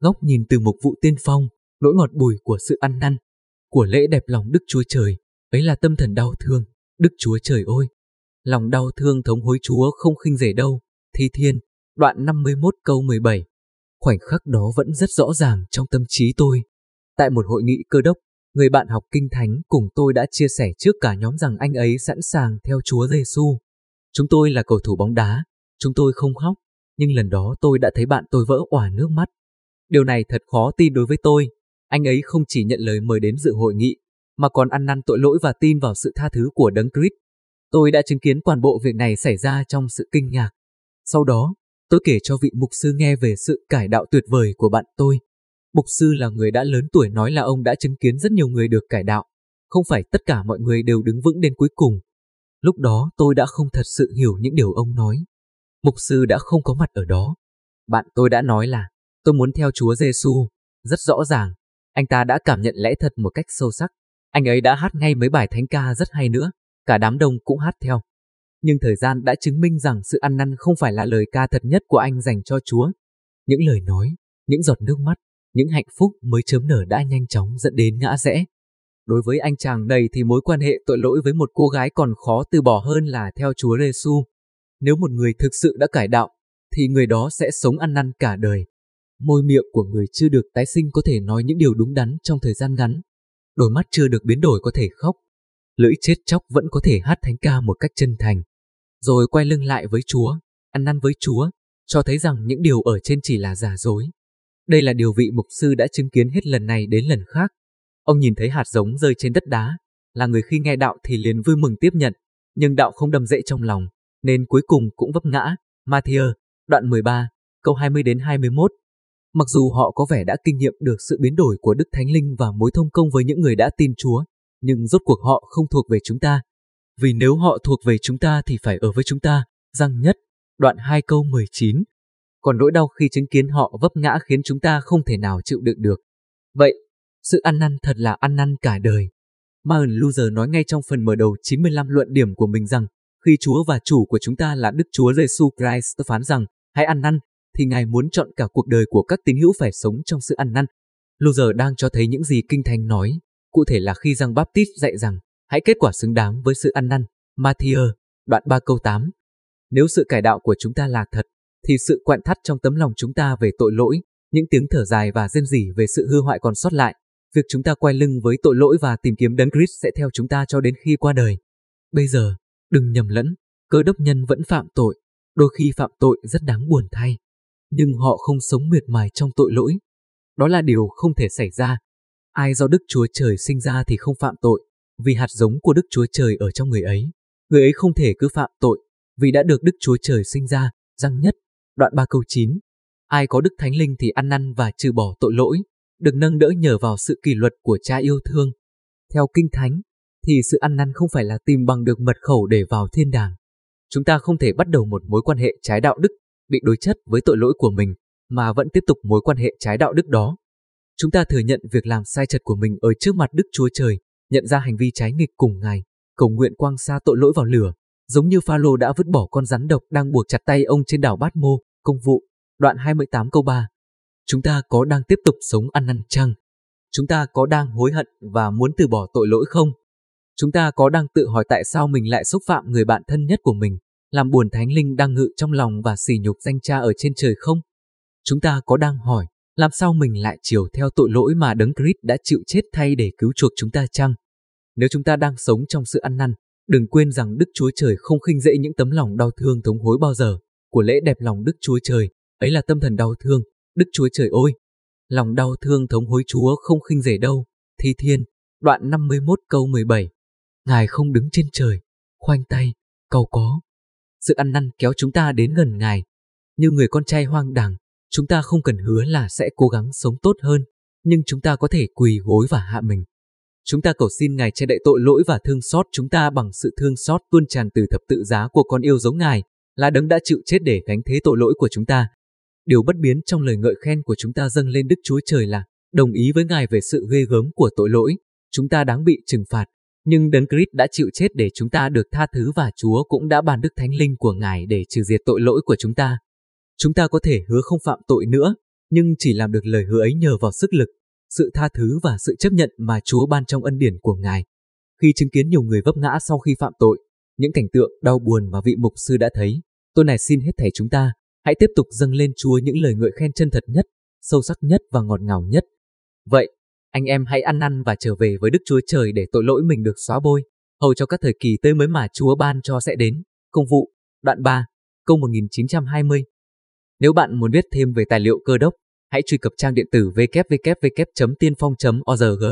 Góc nhìn từ một vụ tiên phong, nỗi ngọt bùi của sự ăn năn, của lễ đẹp lòng Đức Chúa Trời, ấy là tâm thần đau thương, Đức Chúa Trời ơi! Lòng đau thương thống hối Chúa không khinh rể đâu, thi thiên, đoạn 51 câu 17. Khoảnh khắc đó vẫn rất rõ ràng trong tâm trí tôi. Tại một hội nghị cơ đốc, người bạn học kinh thánh cùng tôi đã chia sẻ trước cả nhóm rằng anh ấy sẵn sàng theo Chúa Giêsu. Chúng tôi là cầu thủ bóng đá, chúng tôi không khóc, nhưng lần đó tôi đã thấy bạn tôi vỡ òa nước mắt. Điều này thật khó tin đối với tôi. Anh ấy không chỉ nhận lời mời đến dự hội nghị, mà còn ăn năn tội lỗi và tin vào sự tha thứ của Đấng Christ. Tôi đã chứng kiến toàn bộ việc này xảy ra trong sự kinh ngạc. Sau đó, tôi kể cho vị mục sư nghe về sự cải đạo tuyệt vời của bạn tôi. Mục sư là người đã lớn tuổi nói là ông đã chứng kiến rất nhiều người được cải đạo. Không phải tất cả mọi người đều đứng vững đến cuối cùng. Lúc đó tôi đã không thật sự hiểu những điều ông nói. Mục sư đã không có mặt ở đó. Bạn tôi đã nói là tôi muốn theo Chúa Giêsu. Rất rõ ràng, anh ta đã cảm nhận lẽ thật một cách sâu sắc. Anh ấy đã hát ngay mấy bài thánh ca rất hay nữa, cả đám đông cũng hát theo. Nhưng thời gian đã chứng minh rằng sự ăn năn không phải là lời ca thật nhất của anh dành cho Chúa. Những lời nói, những giọt nước mắt, những hạnh phúc mới chớm nở đã nhanh chóng dẫn đến ngã rẽ. Đối với anh chàng này thì mối quan hệ tội lỗi với một cô gái còn khó từ bỏ hơn là theo Chúa Giêsu. Nếu một người thực sự đã cải đạo, thì người đó sẽ sống ăn năn cả đời. Môi miệng của người chưa được tái sinh có thể nói những điều đúng đắn trong thời gian ngắn. Đôi mắt chưa được biến đổi có thể khóc. Lưỡi chết chóc vẫn có thể hát thánh ca một cách chân thành. Rồi quay lưng lại với Chúa, ăn năn với Chúa, cho thấy rằng những điều ở trên chỉ là giả dối. Đây là điều vị mục sư đã chứng kiến hết lần này đến lần khác. Ông nhìn thấy hạt giống rơi trên đất đá, là người khi nghe đạo thì liền vui mừng tiếp nhận, nhưng đạo không đầm dậy trong lòng, nên cuối cùng cũng vấp ngã. Matthew, đoạn 13, câu 20 đến 21. Mặc dù họ có vẻ đã kinh nghiệm được sự biến đổi của Đức Thánh Linh và mối thông công với những người đã tin Chúa, nhưng rốt cuộc họ không thuộc về chúng ta. Vì nếu họ thuộc về chúng ta thì phải ở với chúng ta, răng nhất, đoạn 2 câu 19. Còn nỗi đau khi chứng kiến họ vấp ngã khiến chúng ta không thể nào chịu đựng được. Vậy, sự ăn năn thật là ăn năn cả đời. Martin Luther nói ngay trong phần mở đầu 95 luận điểm của mình rằng, khi Chúa và chủ của chúng ta là Đức Chúa Giêsu Christ phán rằng, hãy ăn năn, thì Ngài muốn chọn cả cuộc đời của các tín hữu phải sống trong sự ăn năn. Luther đang cho thấy những gì Kinh Thánh nói, cụ thể là khi Giăng Baptist dạy rằng, hãy kết quả xứng đáng với sự ăn năn. Matthew, đoạn 3 câu 8. Nếu sự cải đạo của chúng ta là thật, thì sự quặn thắt trong tấm lòng chúng ta về tội lỗi, những tiếng thở dài và rên rỉ về sự hư hoại còn sót lại, việc chúng ta quay lưng với tội lỗi và tìm kiếm đấng Christ sẽ theo chúng ta cho đến khi qua đời. Bây giờ, đừng nhầm lẫn, cơ đốc nhân vẫn phạm tội, đôi khi phạm tội rất đáng buồn thay, nhưng họ không sống miệt mài trong tội lỗi. Đó là điều không thể xảy ra. Ai do Đức Chúa Trời sinh ra thì không phạm tội, vì hạt giống của Đức Chúa Trời ở trong người ấy. Người ấy không thể cứ phạm tội, vì đã được Đức Chúa Trời sinh ra, răng nhất, đoạn 3 câu 9. Ai có Đức Thánh Linh thì ăn năn và trừ bỏ tội lỗi, được nâng đỡ nhờ vào sự kỷ luật của cha yêu thương. Theo Kinh Thánh, thì sự ăn năn không phải là tìm bằng được mật khẩu để vào thiên đàng. Chúng ta không thể bắt đầu một mối quan hệ trái đạo đức, bị đối chất với tội lỗi của mình, mà vẫn tiếp tục mối quan hệ trái đạo đức đó. Chúng ta thừa nhận việc làm sai chật của mình ở trước mặt Đức Chúa Trời, nhận ra hành vi trái nghịch cùng Ngài, cầu nguyện quang xa tội lỗi vào lửa, giống như Phaolô đã vứt bỏ con rắn độc đang buộc chặt tay ông trên đảo Bát Mô, công vụ, đoạn 28 câu 3. Chúng ta có đang tiếp tục sống ăn năn chăng? Chúng ta có đang hối hận và muốn từ bỏ tội lỗi không? Chúng ta có đang tự hỏi tại sao mình lại xúc phạm người bạn thân nhất của mình, làm buồn thánh linh đang ngự trong lòng và sỉ nhục danh cha ở trên trời không? Chúng ta có đang hỏi, làm sao mình lại chiều theo tội lỗi mà Đấng Christ đã chịu chết thay để cứu chuộc chúng ta chăng? Nếu chúng ta đang sống trong sự ăn năn, đừng quên rằng Đức Chúa Trời không khinh dễ những tấm lòng đau thương thống hối bao giờ. Của lễ đẹp lòng Đức Chúa Trời, ấy là tâm thần đau thương, Đức Chúa Trời ơi! Lòng đau thương thống hối Chúa không khinh rể đâu. Thi Thiên, đoạn 51 câu 17. Ngài không đứng trên trời, khoanh tay, cầu có. Sự ăn năn kéo chúng ta đến gần Ngài. Như người con trai hoang đàng, chúng ta không cần hứa là sẽ cố gắng sống tốt hơn, nhưng chúng ta có thể quỳ gối và hạ mình. Chúng ta cầu xin Ngài che đậy tội lỗi và thương xót chúng ta bằng sự thương xót tuôn tràn từ thập tự giá của con yêu dấu Ngài, là đấng đã chịu chết để gánh thế tội lỗi của chúng ta. Điều bất biến trong lời ngợi khen của chúng ta dâng lên Đức Chúa Trời là đồng ý với Ngài về sự ghê gớm của tội lỗi, chúng ta đáng bị trừng phạt. Nhưng Đấng Christ đã chịu chết để chúng ta được tha thứ và Chúa cũng đã ban Đức Thánh Linh của Ngài để trừ diệt tội lỗi của chúng ta. Chúng ta có thể hứa không phạm tội nữa, nhưng chỉ làm được lời hứa ấy nhờ vào sức lực, sự tha thứ và sự chấp nhận mà Chúa ban trong ân điển của Ngài. Khi chứng kiến nhiều người vấp ngã sau khi phạm tội, những cảnh tượng đau buồn mà vị mục sư đã thấy, tôi này xin hết thảy chúng ta, hãy tiếp tục dâng lên Chúa những lời ngợi khen chân thật nhất, sâu sắc nhất và ngọt ngào nhất. Vậy, anh em hãy ăn năn và trở về với Đức Chúa Trời để tội lỗi mình được xóa bôi, hầu cho các thời kỳ tới mới mà Chúa ban cho sẽ đến. Công vụ, đoạn 3, câu 1920. Nếu bạn muốn biết thêm về tài liệu cơ đốc, hãy truy cập trang điện tử www.tiên phong.org.